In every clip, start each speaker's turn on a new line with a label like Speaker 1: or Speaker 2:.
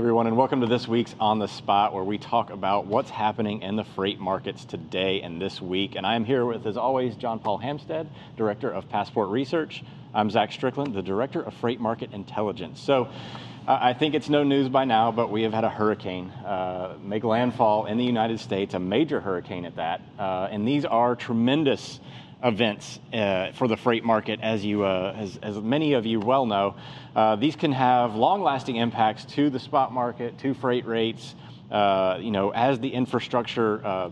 Speaker 1: everyone, and welcome to this week's On the Spot, where we talk about what's happening in the freight markets today and this week. And I am here with, as always, John Paul Hampstead, Director of Passport Research. I'm Zach Strickland, the Director of Freight Market Intelligence. So uh, I think it's no news by now, but we have had a hurricane uh, make landfall in the United States, a major hurricane at that. Uh, and these are tremendous events uh, for the freight market, as you, uh, as, as, many of you well know. Uh, these can have long-lasting impacts to the spot market, to freight rates. Uh, you know, as the infrastructure uh,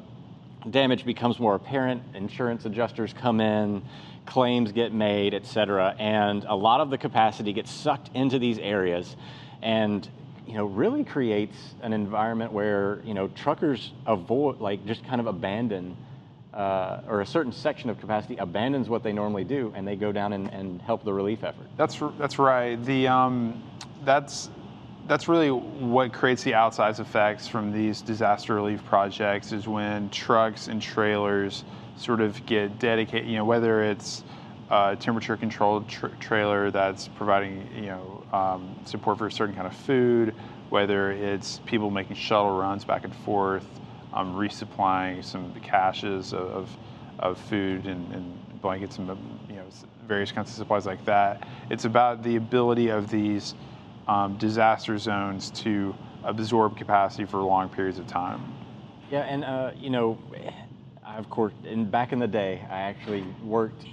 Speaker 1: damage becomes more apparent, insurance adjusters come in, claims get made, et cetera, and a lot of the capacity gets sucked into these areas, and you know, really creates an environment where you know truckers avoid, like, just kind of abandon uh, or a certain section of capacity abandons what they normally do and they go down and, and help the relief effort.
Speaker 2: That's that's right. The um, that's that's really what creates the outsized effects from these disaster relief projects is when trucks and trailers sort of get dedicated. You know, whether it's a temperature controlled tra- trailer that's providing you know um, support for a certain kind of food, whether it's people making shuttle runs back and forth um, resupplying some caches of, of food and, and, blankets and you know various kinds of supplies like that. It's about the ability of these um, disaster zones to absorb capacity for long periods of time.
Speaker 1: Yeah, and uh, you know, of course, in back in the day, I actually worked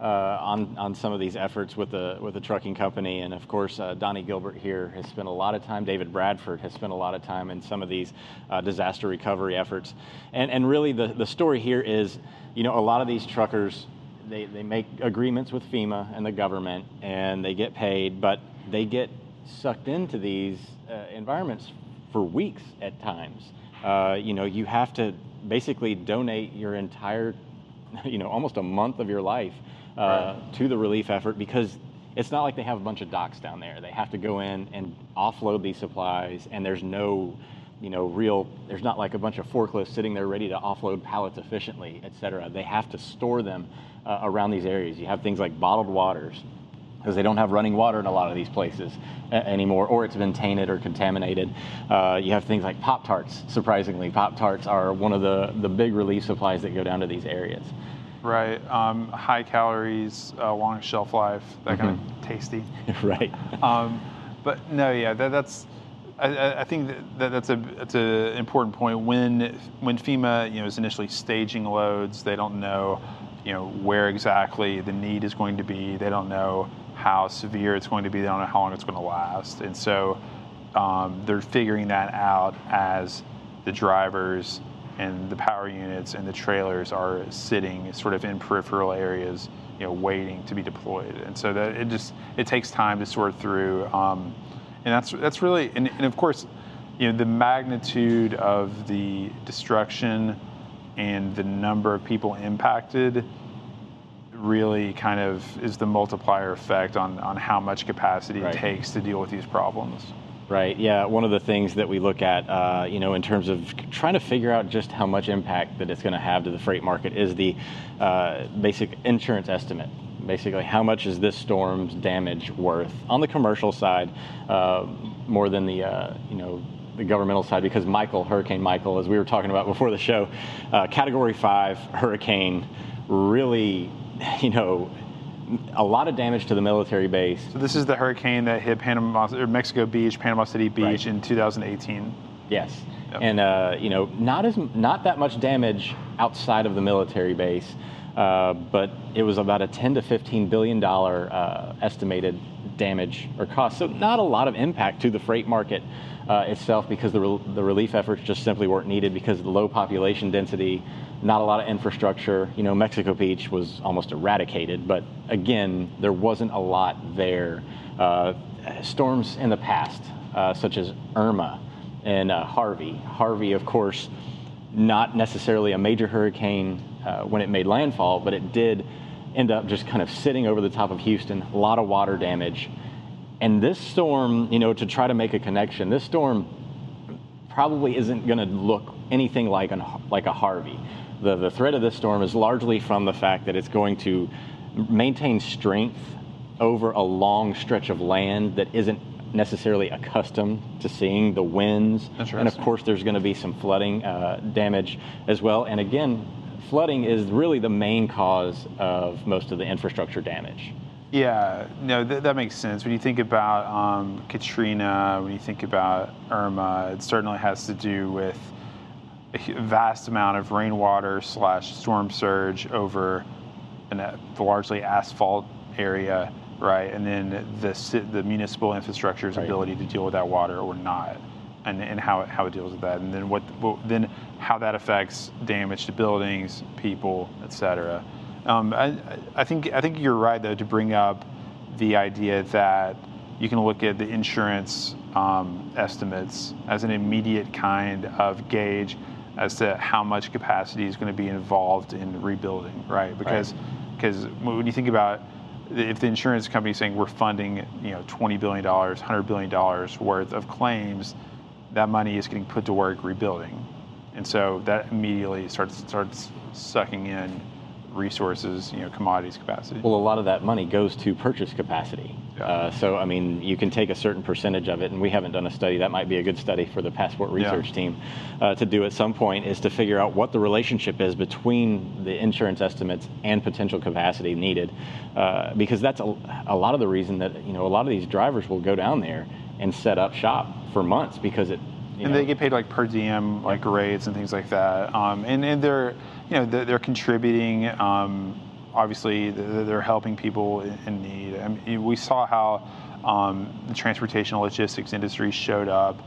Speaker 1: uh, on, on some of these efforts with the, with the trucking company. And of course, uh, Donnie Gilbert here has spent a lot of time, David Bradford has spent a lot of time in some of these uh, disaster recovery efforts. And, and really, the, the story here is you know, a lot of these truckers, they, they make agreements with FEMA and the government, and they get paid, but they get sucked into these uh, environments for weeks at times. Uh, you know, you have to basically donate your entire, you know, almost a month of your life uh, right. to the relief effort because it's not like they have a bunch of docks down there. They have to go in and offload these supplies, and there's no, you know, real. There's not like a bunch of forklifts sitting there ready to offload pallets efficiently, et cetera. They have to store them uh, around these areas. You have things like bottled waters because they don't have running water in a lot of these places anymore, or it's been tainted or contaminated. Uh, you have things like Pop Tarts. Surprisingly, Pop Tarts are one of the the big relief supplies that go down to these areas.
Speaker 2: Right. Um, high calories, uh, long shelf life, that mm-hmm. kind of mm-hmm. tasty.
Speaker 1: right. Um,
Speaker 2: but no, yeah, that, that's. I, I, think that, that's a that's an important point. When when FEMA you know is initially staging loads, they don't know you know where exactly the need is going to be. They don't know how severe it's going to be. They don't know how long it's going to last, and so um, they're figuring that out as the drivers and the power units and the trailers are sitting sort of in peripheral areas, you know, waiting to be deployed. And so that it just it takes time to sort through, um, and that's that's really and, and of course, you know, the magnitude of the destruction and the number of people impacted really kind of is the multiplier effect on, on how much capacity right. it takes to deal with these problems.
Speaker 1: Right. Yeah. One of the things that we look at, uh, you know, in terms of trying to figure out just how much impact that it's going to have to the freight market is the uh, basic insurance estimate. Basically, how much is this storm's damage worth on the commercial side, uh, more than the, uh, you know, the governmental side? Because Michael, Hurricane Michael, as we were talking about before the show, uh, Category Five hurricane, really, you know a lot of damage to the military base.
Speaker 2: So this is the hurricane that hit Panama or Mexico Beach, Panama City Beach right. in 2018.
Speaker 1: Yes, yep. and uh, you know not as not that much damage outside of the military base, uh, but it was about a 10 to 15 billion dollar uh, estimated damage or cost. So not a lot of impact to the freight market uh, itself because the, re- the relief efforts just simply weren't needed because of the low population density, not a lot of infrastructure. You know, Mexico Beach was almost eradicated, but again, there wasn't a lot there. Uh, storms in the past, uh, such as Irma and uh, Harvey. Harvey, of course, not necessarily a major hurricane uh, when it made landfall, but it did end up just kind of sitting over the top of Houston, a lot of water damage. And this storm, you know, to try to make a connection, this storm probably isn't going to look anything like, an, like a Harvey. The, the threat of this storm is largely from the fact that it's going to maintain strength over a long stretch of land that isn't necessarily accustomed to seeing the winds. And of course, there's going to be some flooding uh, damage as well. And again, flooding is really the main cause of most of the infrastructure damage.
Speaker 2: Yeah, no, th- that makes sense. When you think about um, Katrina, when you think about Irma, it certainly has to do with a vast amount of rainwater slash storm surge over an, a largely asphalt area, right? And then the the municipal infrastructure's right. ability to deal with that water or not, and, and how it, how it deals with that, and then what, what then how that affects damage to buildings, people, et cetera. Um, I, I, think I think you're right though to bring up the idea that you can look at the insurance um, estimates as an immediate kind of gauge as to how much capacity is going to be involved in rebuilding, right? Because because right. when you think about if the insurance company is saying we're funding you know 20 billion dollars, 100 billion dollars worth of claims, that money is getting put to work rebuilding, and so that immediately starts starts sucking in resources, you know, commodities capacity.
Speaker 1: Well, a lot of that money goes to purchase capacity. Yeah. Uh, so, I mean, you can take a certain percentage of it, and we haven't done a study. That might be a good study for the Passport Research yeah. team uh, to do at some point, is to figure out what the relationship is between the insurance estimates and potential capacity needed, uh, because that's a, a lot of the reason that you know a lot of these drivers will go down there and set up shop for months because it.
Speaker 2: And know, they get paid like per diem, like rates and things like that, um, and and they're you know they're contributing. Um, obviously, they're helping people in need. I mean, we saw how um, the transportation logistics industry showed up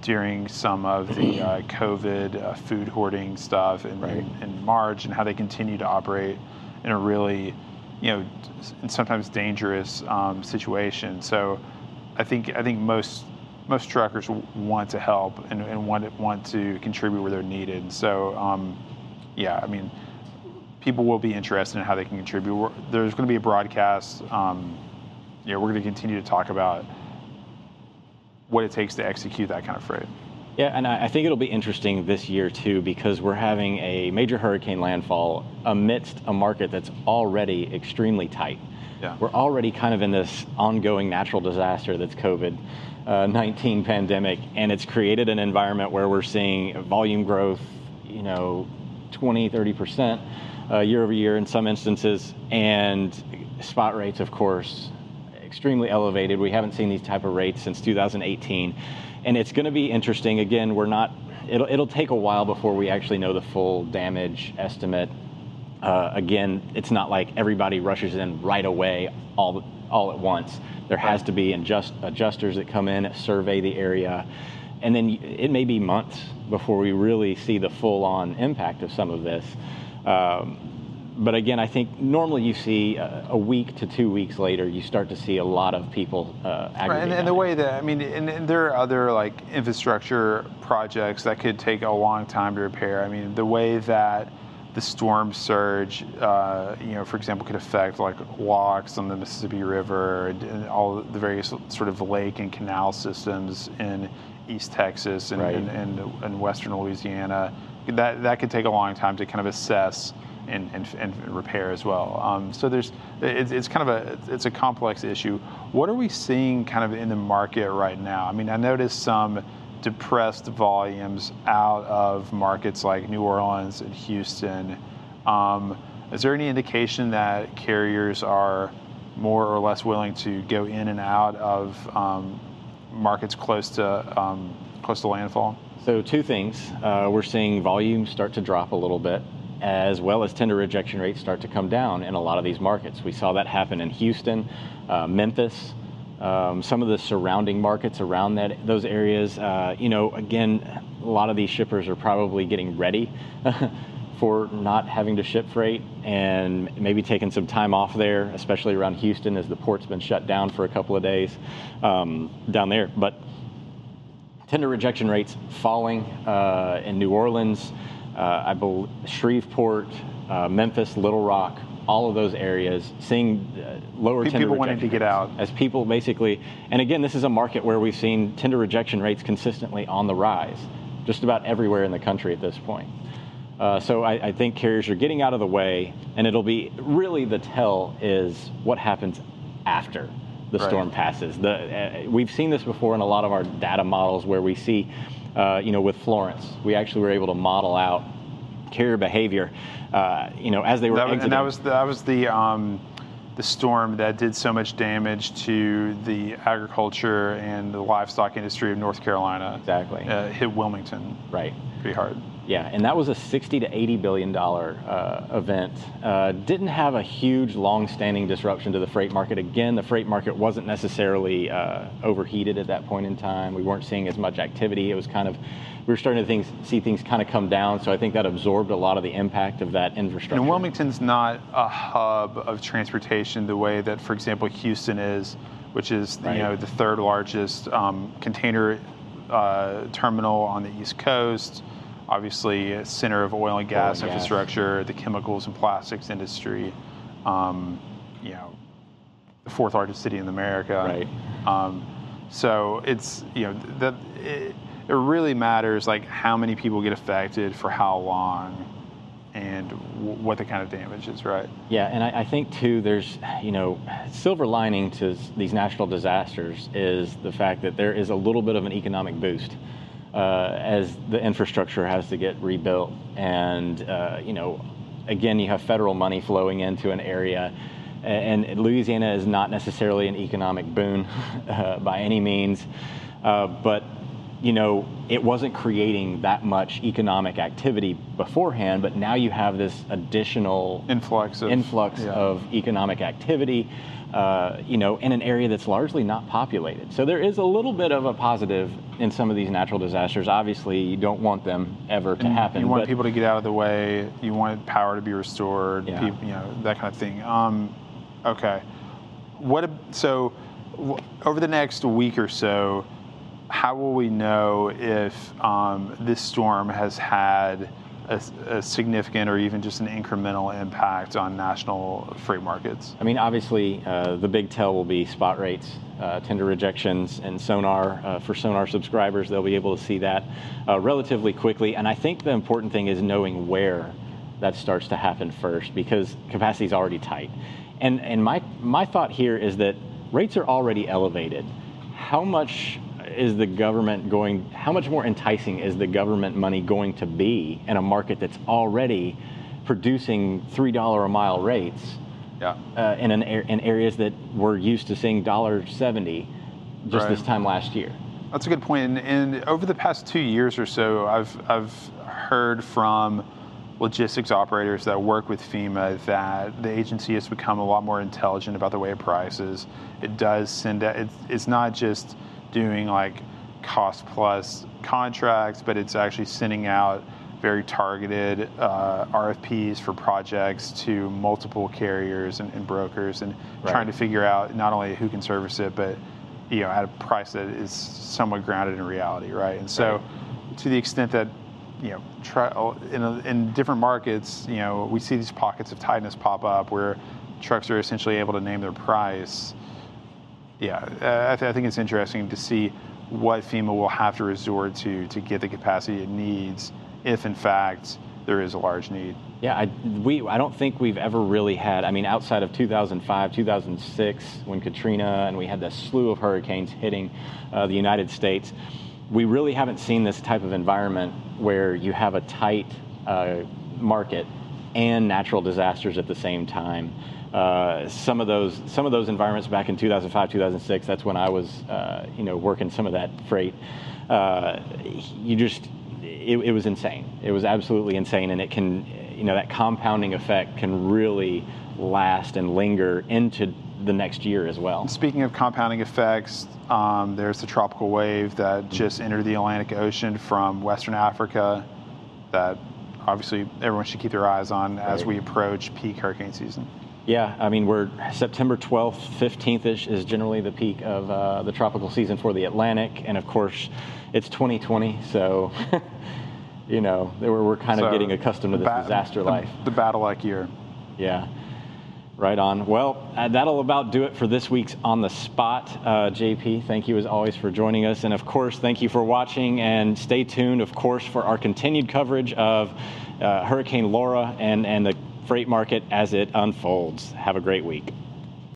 Speaker 2: during some of the uh, COVID uh, food hoarding stuff in, right. in, in, March, and how they continue to operate in a really, you know, sometimes dangerous um, situation. So, I think I think most most truckers want to help and, and want want to contribute where they're needed. So. Um, yeah, I mean, people will be interested in how they can contribute. We're, there's going to be a broadcast. Um, you know, we're going to continue to talk about what it takes to execute that kind of freight.
Speaker 1: Yeah, and I think it'll be interesting this year too because we're having a major hurricane landfall amidst a market that's already extremely tight. Yeah. We're already kind of in this ongoing natural disaster that's COVID uh, 19 pandemic, and it's created an environment where we're seeing volume growth, you know, 20, 30% uh, year over year in some instances, and spot rates, of course, extremely elevated. We haven't seen these type of rates since 2018, and it's going to be interesting. Again, we're not. It'll it'll take a while before we actually know the full damage estimate. Uh, again, it's not like everybody rushes in right away all all at once. There has to be adjust, adjusters that come in, survey the area, and then it may be months before we really see the full-on impact of some of this. Um, but again, I think normally you see a, a, week to two weeks later, you start to see a lot of people uh,
Speaker 2: right, and, and the way that I mean, and, and, there are other like infrastructure projects that could take a long time to repair. I mean, the way that the storm surge, uh, you know, for example, could affect like locks on the Mississippi River and, and all the various sort of lake and canal systems in East Texas and, right. and, and, and, Western Louisiana. That, that could take a long time to kind of assess and, and, and repair as well. Um, so there's, it's, it's kind of a, it's a complex issue. What are we seeing kind of in the market right now? I mean, I noticed some depressed volumes out of markets like New Orleans and Houston. Um, is there any indication that carriers are more or less willing to go in and out of um, markets close to um, close to landfall?
Speaker 1: So two things: uh, we're seeing volumes start to drop a little bit, as well as tender rejection rates start to come down in a lot of these markets. We saw that happen in Houston, uh, Memphis, um, some of the surrounding markets around that those areas. Uh, you know, again, a lot of these shippers are probably getting ready. for not having to ship freight and maybe taking some time off there, especially around Houston as the port's been shut down for a couple of days um, down there. But tender rejection rates falling uh, in New Orleans, uh, I believe Shreveport, uh, Memphis, Little Rock, all of those areas, seeing uh, lower tender rejection.
Speaker 2: people
Speaker 1: tender
Speaker 2: wanting to get out
Speaker 1: as people basically. And again, this is a market where we've seen tender rejection rates consistently on the rise, just about everywhere in the country at this point. Uh, so I, I, think carriers are getting out of the way, and it'll be really the tell is what happens after the
Speaker 2: Right.
Speaker 1: storm passes. The, uh, we've seen this before in a lot of our data models where we see, uh, you know, with Florence, we actually were able to model out carrier behavior, uh, you know, as they were
Speaker 2: That
Speaker 1: exiting.
Speaker 2: and that was the, that was the um, the storm that did so much damage to the agriculture and the livestock industry of North Carolina.
Speaker 1: Exactly.
Speaker 2: Uh, hit Wilmington
Speaker 1: right.
Speaker 2: pretty hard.
Speaker 1: Yeah, and that was a 60 to 80 billion dollar uh, event. Uh, didn't have a huge, long-standing disruption to the freight market. Again, the freight market wasn't necessarily uh, overheated at that point in time. We weren't seeing as much activity. It was kind of, we were starting to things, see things kind of come down. So I think that absorbed a lot of the impact of that infrastructure.
Speaker 2: And Wilmington's not a hub of transportation the way that, for example, Houston is, which is
Speaker 1: Right.
Speaker 2: you know the third largest um, container uh, terminal on the East Coast. Obviously, a center of oil and gas
Speaker 1: and gas.
Speaker 2: infrastructure, the chemicals and plastics industry. Um, you know, the fourth largest city in America.
Speaker 1: Right.
Speaker 2: Um, so it's you know that it, it really matters like how many people get affected for how long, and w- what the kind of damage is. Right.
Speaker 1: Yeah, and I, I think too, there's, you know, silver lining to these natural disasters is the fact that there is a little bit of an economic boost uh, as the infrastructure has to get rebuilt. And, uh, you know, again, you have federal money flowing into an area. And Louisiana is not necessarily an economic boon uh, by any means, uh, but you know, it wasn't creating that much economic activity beforehand, but now you have this additional
Speaker 2: Influx of
Speaker 1: influx
Speaker 2: yeah.
Speaker 1: of economic activity, uh, you know, in an area that's largely not populated. So there is a little bit of a positive in some of these natural disasters. Obviously, you don't want them ever to happen.
Speaker 2: You want
Speaker 1: but-
Speaker 2: people to get out of the way. You want power to be restored.
Speaker 1: Yeah.
Speaker 2: peop- you know that kind of thing. Um, okay. What? So, w- over the next week or so, how will we know if um, this storm has had a, a significant or even just an incremental impact on national freight markets?
Speaker 1: I mean, obviously, uh, the big tell will be spot rates, uh, tender rejections, and sonar. Uh, for sonar subscribers, they'll be able to see that uh, relatively quickly. And I think the important thing is knowing where that starts to happen first, because capacity is already tight. And and my my thought here is that rates are already elevated. How much is the government going? How much more enticing is the government money going to be in a market that's already producing three dollar a mile rates?
Speaker 2: Yeah.
Speaker 1: uh, in, an, in areas that we're used to seeing $1.70 just
Speaker 2: Right.
Speaker 1: this time last year.
Speaker 2: That's a good point. And, and over the past two years or so, I've I've heard from logistics operators that work with FEMA that the agency has become a lot more intelligent about the way it prices. It does send out. It's, it's not just doing like cost plus contracts, but it's actually sending out very targeted uh, RFPs for projects to multiple carriers and, and brokers, and
Speaker 1: Right.
Speaker 2: trying to figure out not only who can service it, but you know at a price that is somewhat grounded in reality, right? And so, to the extent that you know try, in, a, in different markets, you know we see these pockets of tightness pop up where trucks are essentially able to name their price. Yeah, uh, I, th- I think it's interesting to see what FEMA will have to resort to to get the capacity it needs, if in fact there is a large need.
Speaker 1: Yeah, I, we, I don't think we've ever really had, I mean, outside of 2005, 2006, when Katrina and we had this slew of hurricanes hitting uh, the United States, we really haven't seen this type of environment where you have a tight uh, market and natural disasters at the same time. Uh, some of those some of those environments back in 2005 2006 that's when I was uh, you know working some of that freight uh, you just it, it was insane it was absolutely insane and it can you know that compounding effect can really last and linger into the next year as well
Speaker 2: Speaking of compounding effects, um, there's the tropical wave that just entered the Atlantic Ocean from Western Africa. That obviously everyone should keep their eyes on as we approach peak hurricane season.
Speaker 1: Yeah, I mean, we're September 12th, 15th ish is generally the peak of uh, the tropical season for the Atlantic. And of course, it's 2020, so, you know, we're, we're kind of getting accustomed to this
Speaker 2: ba-
Speaker 1: disaster
Speaker 2: the-
Speaker 1: life.
Speaker 2: The battle-like year.
Speaker 1: Yeah. Right on. Well, uh, that'll about do it for this week's On the Spot. Uh, JP, thank you as always for joining us. And of course, thank you for watching. And stay tuned, of course, for our continued coverage of uh, Hurricane Laura and, and the freight market as it unfolds. Have a great week.